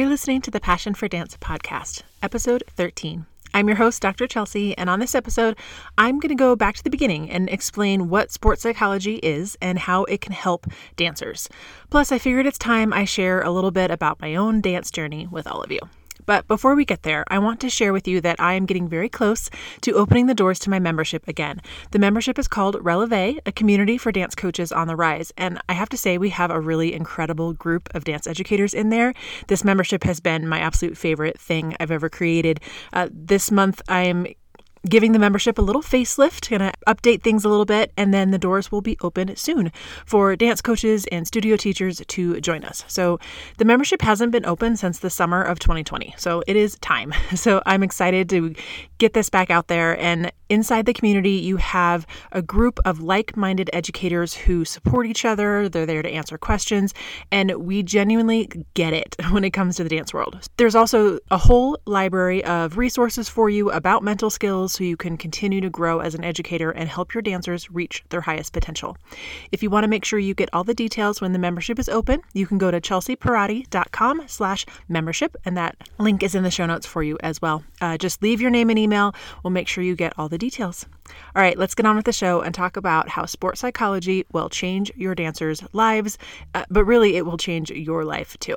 You're listening to the Passion for Dance podcast, episode 13. I'm your host, Dr. Chelsea, and on this episode, I'm going to go back to the beginning and explain what sports psychology is and how it can help dancers. Plus, I figured it's time I share a little bit about my own dance journey with all of you. But before we get there, I want to share with you that I am getting very close to opening the doors to my membership again. The membership is called Releve, a community for dance coaches on the rise. And I have to say, we have a really incredible group of dance educators in there. This membership has been my absolute favorite thing I've ever created. Uh, this month, I'm giving the membership a little facelift, gonna update things a little bit, and then the doors will be open soon for dance coaches and studio teachers to join us. So the membership hasn't been open since the summer of 2020. So it is time. So I'm excited to get this back out there. And inside the community, you have a group of like minded educators who support each other. They're there to answer questions, and we genuinely get it when it comes to the dance world. There's also a whole library of resources for you about mental skills so you can continue to grow as an educator and help your dancers reach their highest potential. If you want to make sure you get all the details when the membership is open, you can go to chelseapierotti.com slash membership, and that link is in the show notes for you as well. Uh, just leave your name and email. We'll make sure you get all the details. All right, let's get on with the show and talk about how sports psychology will change your dancers' lives, uh, but really it will change your life too.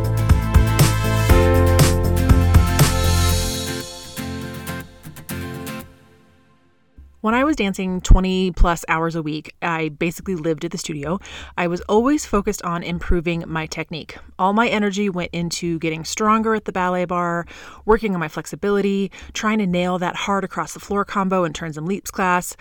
When I was dancing 20 plus hours a week, I basically lived at the studio. I was always focused on improving my technique. All my energy went into getting stronger at the ballet barre, working on my flexibility, trying to nail that hard across the floor combo in turns and leaps class.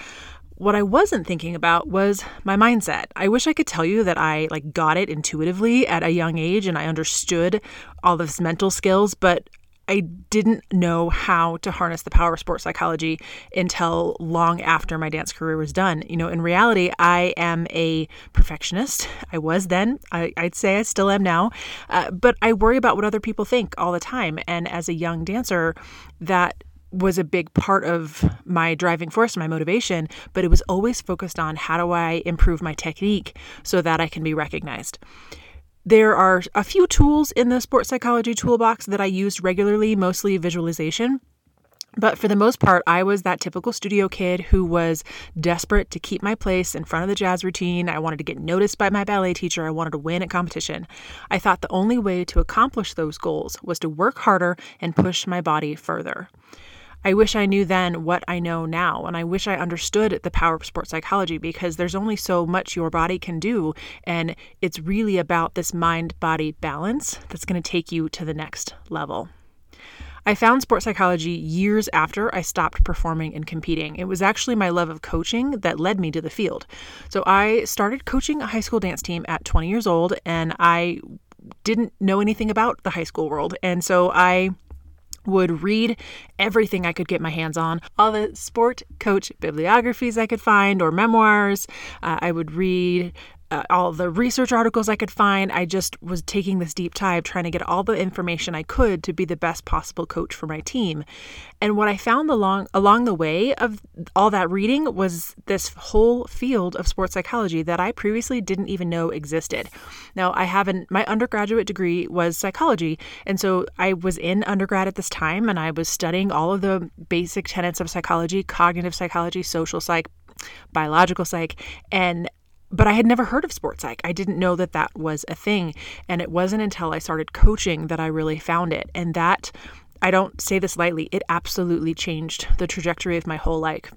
What I wasn't thinking about was my mindset. I wish I could tell you that I like got it intuitively at a young age and I understood all this mental skills, but I didn't know how to harness the power of sports psychology until long after my dance career was done. You know, in reality, I am a perfectionist. I was then. I, would say I still am now. Uh, but I worry about what other people think all the time. And as a young dancer, that was a big part of my driving force, my motivation, but it was always focused on how do I improve my technique so that I can be recognized. There are a few tools in the sports psychology toolbox that I used regularly, mostly visualization. But for the most part, I was that typical studio kid who was desperate to keep my place in front of the jazz routine. I wanted to get noticed by my ballet teacher. I wanted to win at competition. I thought the only way to accomplish those goals was to work harder and push my body further. I wish I knew then what I know now. And I wish I understood the power of sports psychology because there's only so much your body can do. And it's really about this mind body balance that's going to take you to the next level. I found sports psychology years after I stopped performing and competing. It was actually my love of coaching that led me to the field. So I started coaching a high school dance team at 20 years old, and I didn't know anything about the high school world. And so I would read everything I could get my hands on, all the sport coach bibliographies I could find or memoirs. Uh, I would read uh, all the research articles I could find. I just was taking this deep dive, trying to get all the information I could to be the best possible coach for my team. And what I found along along the way of all that reading was this whole field of sports psychology that I previously didn't even know existed. Now, I haven't my undergraduate degree was psychology, and so I was in undergrad at this time, and I was studying all of the basic tenets of psychology, cognitive psychology, social psych, biological psych, and but I had never heard of sports psych. I didn't know that that was a thing. And it wasn't until I started coaching that I really found it. And that, I don't say this lightly, it absolutely changed the trajectory of my whole life.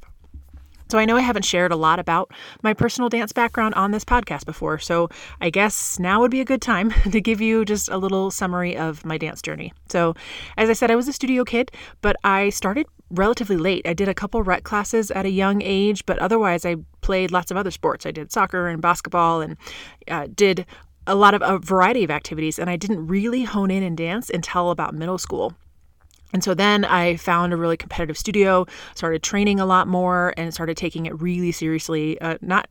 So I know I haven't shared a lot about my personal dance background on this podcast before, so I guess now would be a good time to give you just a little summary of my dance journey. So, as I said, I was a studio kid, but I started relatively late. I did a couple rec classes at a young age, but otherwise I played lots of other sports. I did soccer and basketball and uh, did a lot of a variety of activities and I didn't really hone in and dance until about middle school. And so then I found a really competitive studio, started training a lot more, and started taking it really seriously. Uh, not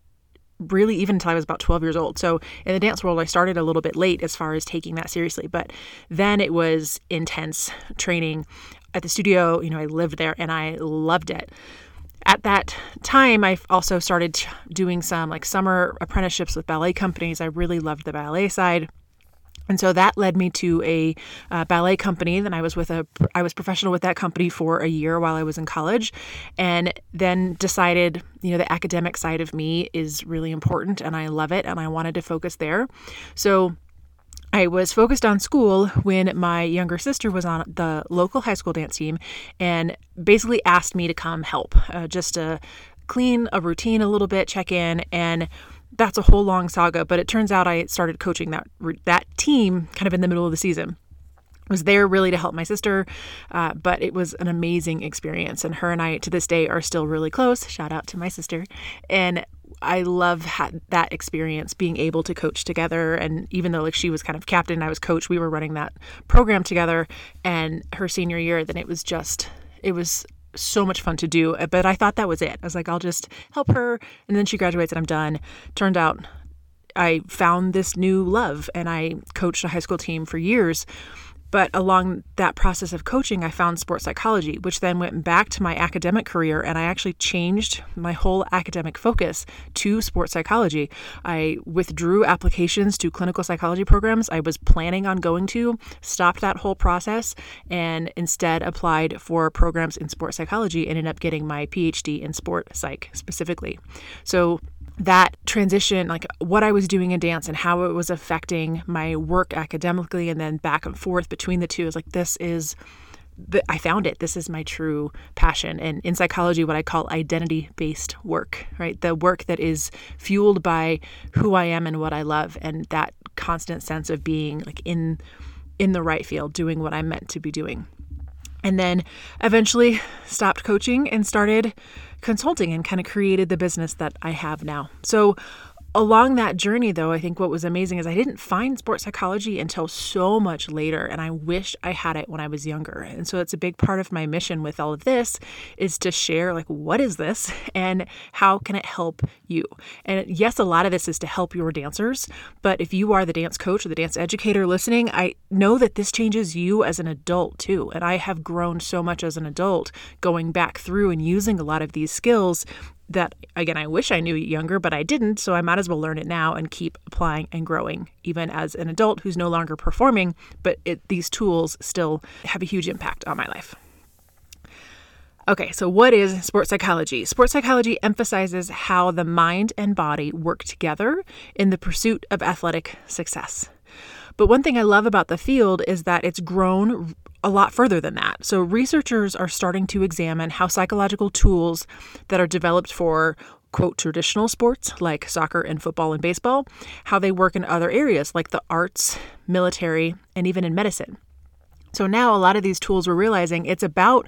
really even until I was about 12 years old. So in the dance world, I started a little bit late as far as taking that seriously. But then it was intense training at the studio. You know, I lived there and I loved it. At that time, I also started doing some like summer apprenticeships with ballet companies. I really loved the ballet side. And so that led me to a uh, ballet company. Then I was with a, I was professional with that company for a year while I was in college, and then decided, you know, the academic side of me is really important, and I love it, and I wanted to focus there. So I was focused on school when my younger sister was on the local high school dance team, and basically asked me to come help, uh, just to clean a routine a little bit, check in, and that's a whole long saga, but it turns out I started coaching that that team kind of in the middle of the season. Was there really to help my sister, uh, but it was an amazing experience. And her and I, to this day, are still really close. Shout out to my sister. And I love that experience being able to coach together. And even though like she was kind of captain, I was coach, we were running that program together. And her senior year, then it was just, it was so much fun to do. Uh, but I thought that was it. I was like, I'll just help her. And then she graduates and I'm done. Turned out I found this new love and I coached a high school team for years. But along that process of coaching, I found sports psychology, which then went back to my academic career. And I actually changed my whole academic focus to sports psychology. I withdrew applications to clinical psychology programs I was planning on going to, stopped that whole process, and instead applied for programs in sports psychology and ended up getting my PhD in sport psych specifically. So that transition, like what I was doing in dance and how it was affecting my work academically, and then back and forth between the two is like, this is. I found it. This is my true passion. And in psychology, what I call identity based work, right? The work that is fueled by who I am and what I love, and that constant sense of being like in in the right field, doing what I'm meant to be doing. And then eventually stopped coaching and started consulting and kind of created the business that I have now. So along that journey, though, I think what was amazing is I didn't find sports psychology until so much later, and I wish I had it when I was younger. And so it's a big part of my mission with all of this is to share like what is this and how can it help you? And yes, a lot of this is to help your dancers, but if you are the dance coach or the dance educator listening, I know that this changes you as an adult too. And I have grown so much as an adult going back through and using a lot of these skills that again I wish I knew younger, but I didn't, so I might as well learn it now and keep applying and growing even as an adult who's no longer performing, but it, these tools still have a huge impact on my life. Okay, so what is sports psychology? Sports psychology emphasizes how the mind and body work together in the pursuit of athletic success. But one thing I love about the field is that it's grown a lot further than that. So, researchers are starting to examine how psychological tools that are developed for quote traditional sports like soccer and football and baseball, how they work in other areas like the arts, military, and even in medicine. So now a lot of these tools we're realizing it's about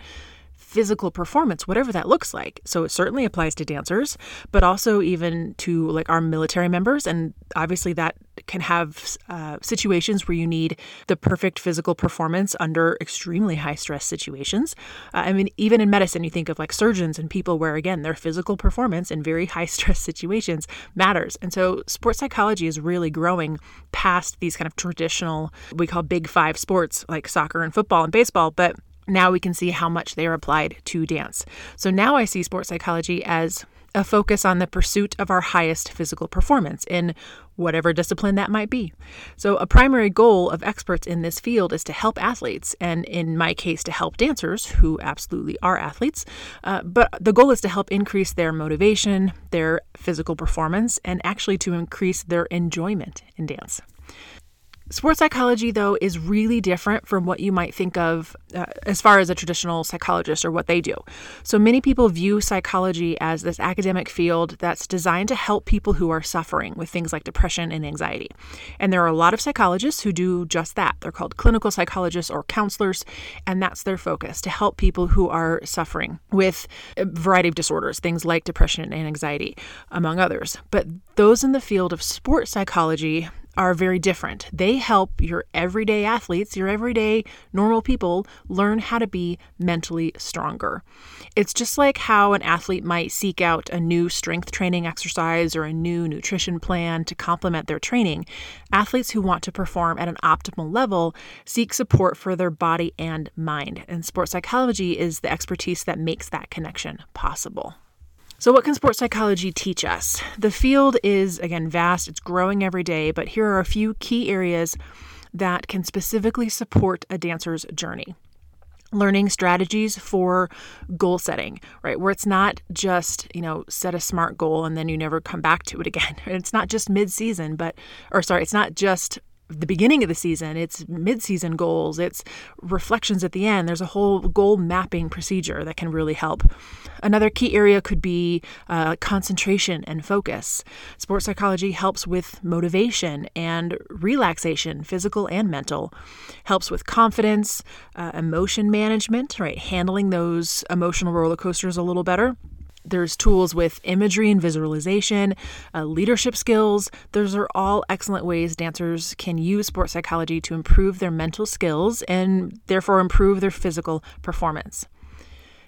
physical performance, whatever that looks like. So it certainly applies to dancers, but also even to like our military members. And obviously, that can have uh, situations where you need the perfect physical performance under extremely high stress situations. Uh, I mean, even in medicine, you think of like surgeons and people where, again, their physical performance in very high stress situations matters. And so, sports psychology is really growing past these kind of traditional, we call big five sports like soccer and football and baseball, but now we can see how much they are applied to dance. So now I see sports psychology as a focus on the pursuit of our highest physical performance in whatever discipline that might be. So, a primary goal of experts in this field is to help athletes, and in my case, to help dancers who absolutely are athletes. Uh, but the goal is to help increase their motivation, their physical performance, and actually to increase their enjoyment in dance. Sports psychology, though, is really different from what you might think of uh, as far as a traditional psychologist or what they do. So many people view psychology as this academic field that's designed to help people who are suffering with things like depression and anxiety. And there are a lot of psychologists who do just that. They're called clinical psychologists or counselors, and that's their focus to help people who are suffering with a variety of disorders, things like depression and anxiety, among others. But those in the field of sports psychology are very different. They help your everyday athletes, your everyday normal people, learn how to be mentally stronger. It's just like how an athlete might seek out a new strength training exercise or a new nutrition plan to complement their training. Athletes who want to perform at an optimal level seek support for their body and mind. And sports psychology is the expertise that makes that connection possible. So, what can sports psychology teach us? The field is, again, vast, it's growing every day, but here are a few key areas that can specifically support a dancer's journey. Learning strategies for goal setting, right? Where it's not just, you know, set a smart goal and then you never come back to it again. It's not just mid season, but, or sorry, it's not just the beginning of the season, it's mid-season goals, it's reflections at the end. There's a whole goal mapping procedure that can really help. Another key area could be uh, concentration and focus. Sports psychology helps with motivation and relaxation, physical and mental. Helps with confidence, uh, emotion management, right? Handling those emotional roller coasters a little better there's tools with imagery and visualization, uh, leadership skills. Those are all excellent ways dancers can use sports psychology to improve their mental skills and therefore improve their physical performance.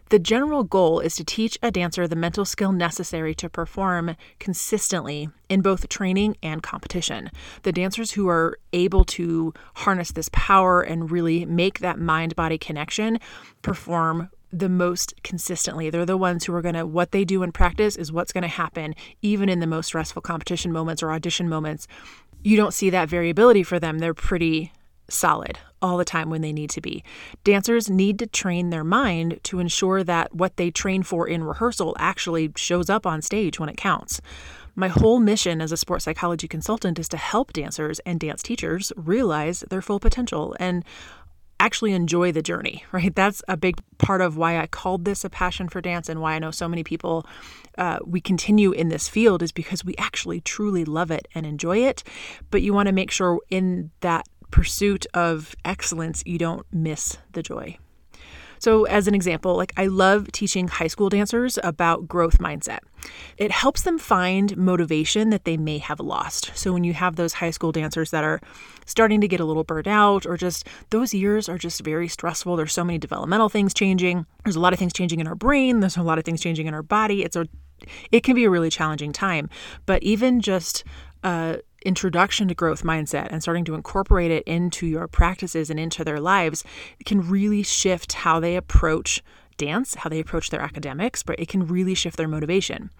The general goal is to teach a dancer the mental skill necessary to perform consistently in both training and competition. The dancers who are able to harness this power and really make that mind body connection perform the most consistently. They're the ones who are going to, what they do in practice is what's going to happen, even in the most stressful competition moments or audition moments. You don't see that variability for them. They're pretty solid all the time when they need to be. Dancers need to train their mind to ensure that what they train for in rehearsal actually shows up on stage when it counts. My whole mission as a sports psychology consultant is to help dancers and dance teachers realize their full potential. And actually enjoy the journey, right? That's a big part of why I called this a passion for dance and why I know so many people uh, we continue in this field is because we actually truly love it and enjoy it. But you want to make sure in that pursuit of excellence, you don't miss the joy. So, as an example, like I love teaching high school dancers about growth mindset. It helps them find motivation that they may have lost. So, when you have those high school dancers that are starting to get a little burnt out, or just those years are just very stressful, there's so many developmental things changing. There's a lot of things changing in our brain, there's a lot of things changing in our body. It's a it can be a really challenging time. But even just uh, introduction to growth mindset and starting to incorporate it into your practices and into their lives can really shift how they approach dance, how they approach their academics, but it can really shift their motivation.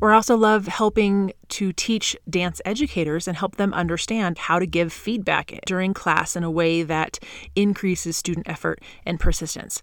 Or I also love helping to teach dance educators and help them understand how to give feedback during class in a way that increases student effort and persistence.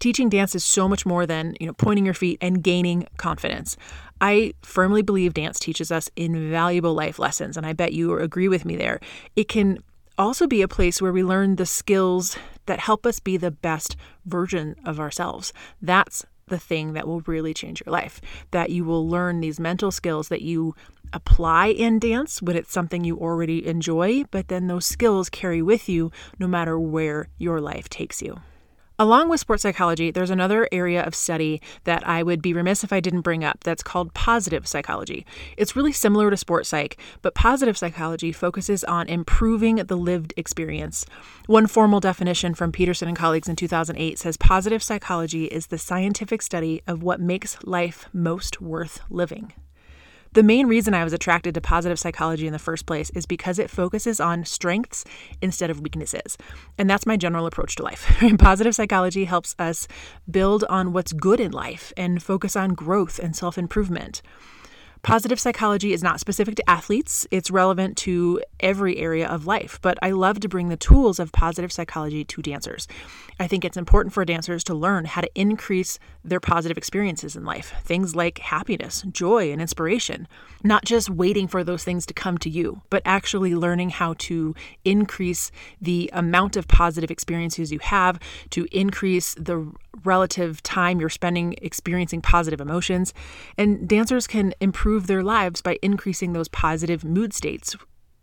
Teaching dance is so much more than, you know, pointing your feet and gaining confidence. I firmly believe dance teaches us invaluable life lessons, and I bet you agree with me there. It can also be a place where we learn the skills that help us be the best version of ourselves. That's the thing that will really change your life. That you will learn these mental skills that you apply in dance when it's something you already enjoy, but then those skills carry with you no matter where your life takes you. Along with sports psychology, there's another area of study that I would be remiss if I didn't bring up that's called positive psychology. It's really similar to sports psych, but positive psychology focuses on improving the lived experience. One formal definition from Peterson and colleagues in 2008 says positive psychology is the scientific study of what makes life most worth living. The main reason I was attracted to positive psychology in the first place is because it focuses on strengths instead of weaknesses. And that's my general approach to life. positive psychology helps us build on what's good in life and focus on growth and self improvement. Positive psychology is not specific to athletes, it's relevant to every area of life, but I love to bring the tools of positive psychology to dancers. I think it's important for dancers to learn how to increase their positive experiences in life, things like happiness, joy, and inspiration, not just waiting for those things to come to you, but actually learning how to increase the amount of positive experiences you have, to increase the relative time you're spending experiencing positive emotions. And dancers can improve their lives by increasing those positive mood states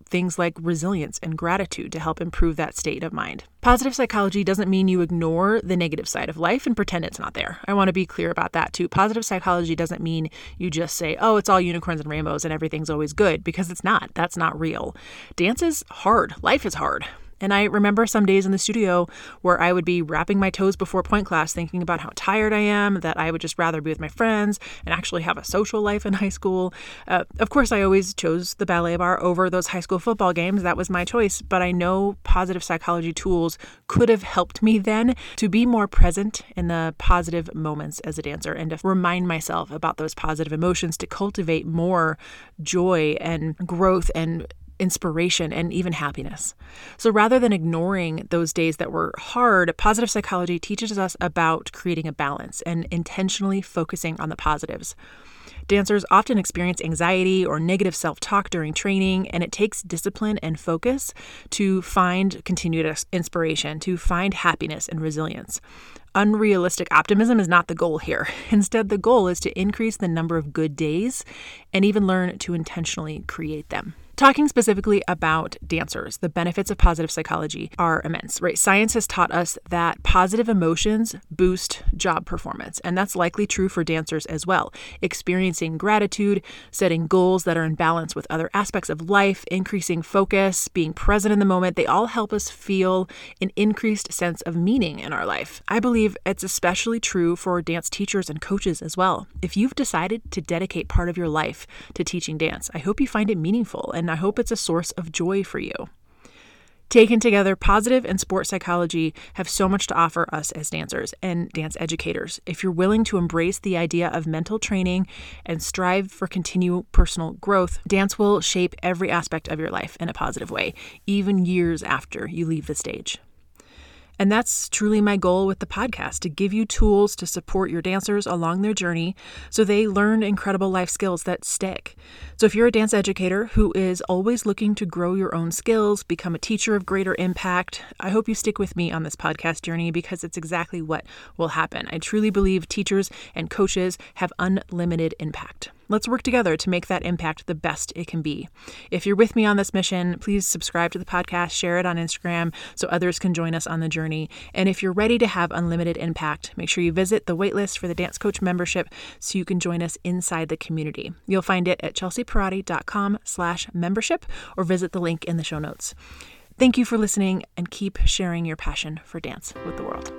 things like resilience and gratitude to help improve that state of mind. Positive psychology doesn't mean you ignore the negative side of life and pretend it's not there. I want to be clear about that too. Positive psychology doesn't mean you just say, oh, it's all unicorns and rainbows and everything's always good, because it's not. That's not real. Dance is hard, life is hard. And I remember some days in the studio where I would be wrapping my toes before pointe class, thinking about how tired I am, that I would just rather be with my friends and actually have a social life in high school. Uh, of course, I always chose the ballet barre over those high school football games. That was my choice. But I know positive psychology tools could have helped me then to be more present in the positive moments as a dancer and to remind myself about those positive emotions to cultivate more joy and growth and inspiration, and even happiness. So rather than ignoring those days that were hard, positive psychology teaches us about creating a balance and intentionally focusing on the positives. Dancers often experience anxiety or negative self talk during training, and it takes discipline and focus to find continued inspiration, to find happiness and resilience. Unrealistic optimism is not the goal here. Instead, the goal is to increase the number of good days and even learn to intentionally create them. Talking specifically about dancers, the benefits of positive psychology are immense, right? Science has taught us that positive emotions boost job performance, and that's likely true for dancers as well. Experiencing gratitude, setting goals that are in balance with other aspects of life, increasing focus, being present in the moment, they all help us feel an increased sense of meaning in our life. I believe it's especially true for dance teachers and coaches as well. If you've decided to dedicate part of your life to teaching dance, I hope you find it meaningful and I hope it's a source of joy for you. Taken together, positive and sports psychology have so much to offer us as dancers and dance educators. If you're willing to embrace the idea of mental training and strive for continual personal growth, dance will shape every aspect of your life in a positive way, even years after you leave the stage. And that's truly my goal with the podcast to give you tools to support your dancers along their journey so they learn incredible life skills that stick. So, if you're a dance educator who is always looking to grow your own skills, become a teacher of greater impact, I hope you stick with me on this podcast journey because it's exactly what will happen. I truly believe teachers and coaches have unlimited impact. Let's work together to make that impact the best it can be. If you're with me on this mission, please subscribe to the podcast, share it on Instagram so others can join us on the journey. And if you're ready to have unlimited impact, make sure you visit the waitlist for the Dance Coach membership so you can join us inside the community. You'll find it at chelseapierotti.com slash membership or visit the link in the show notes. Thank you for listening and keep sharing your passion for dance with the world.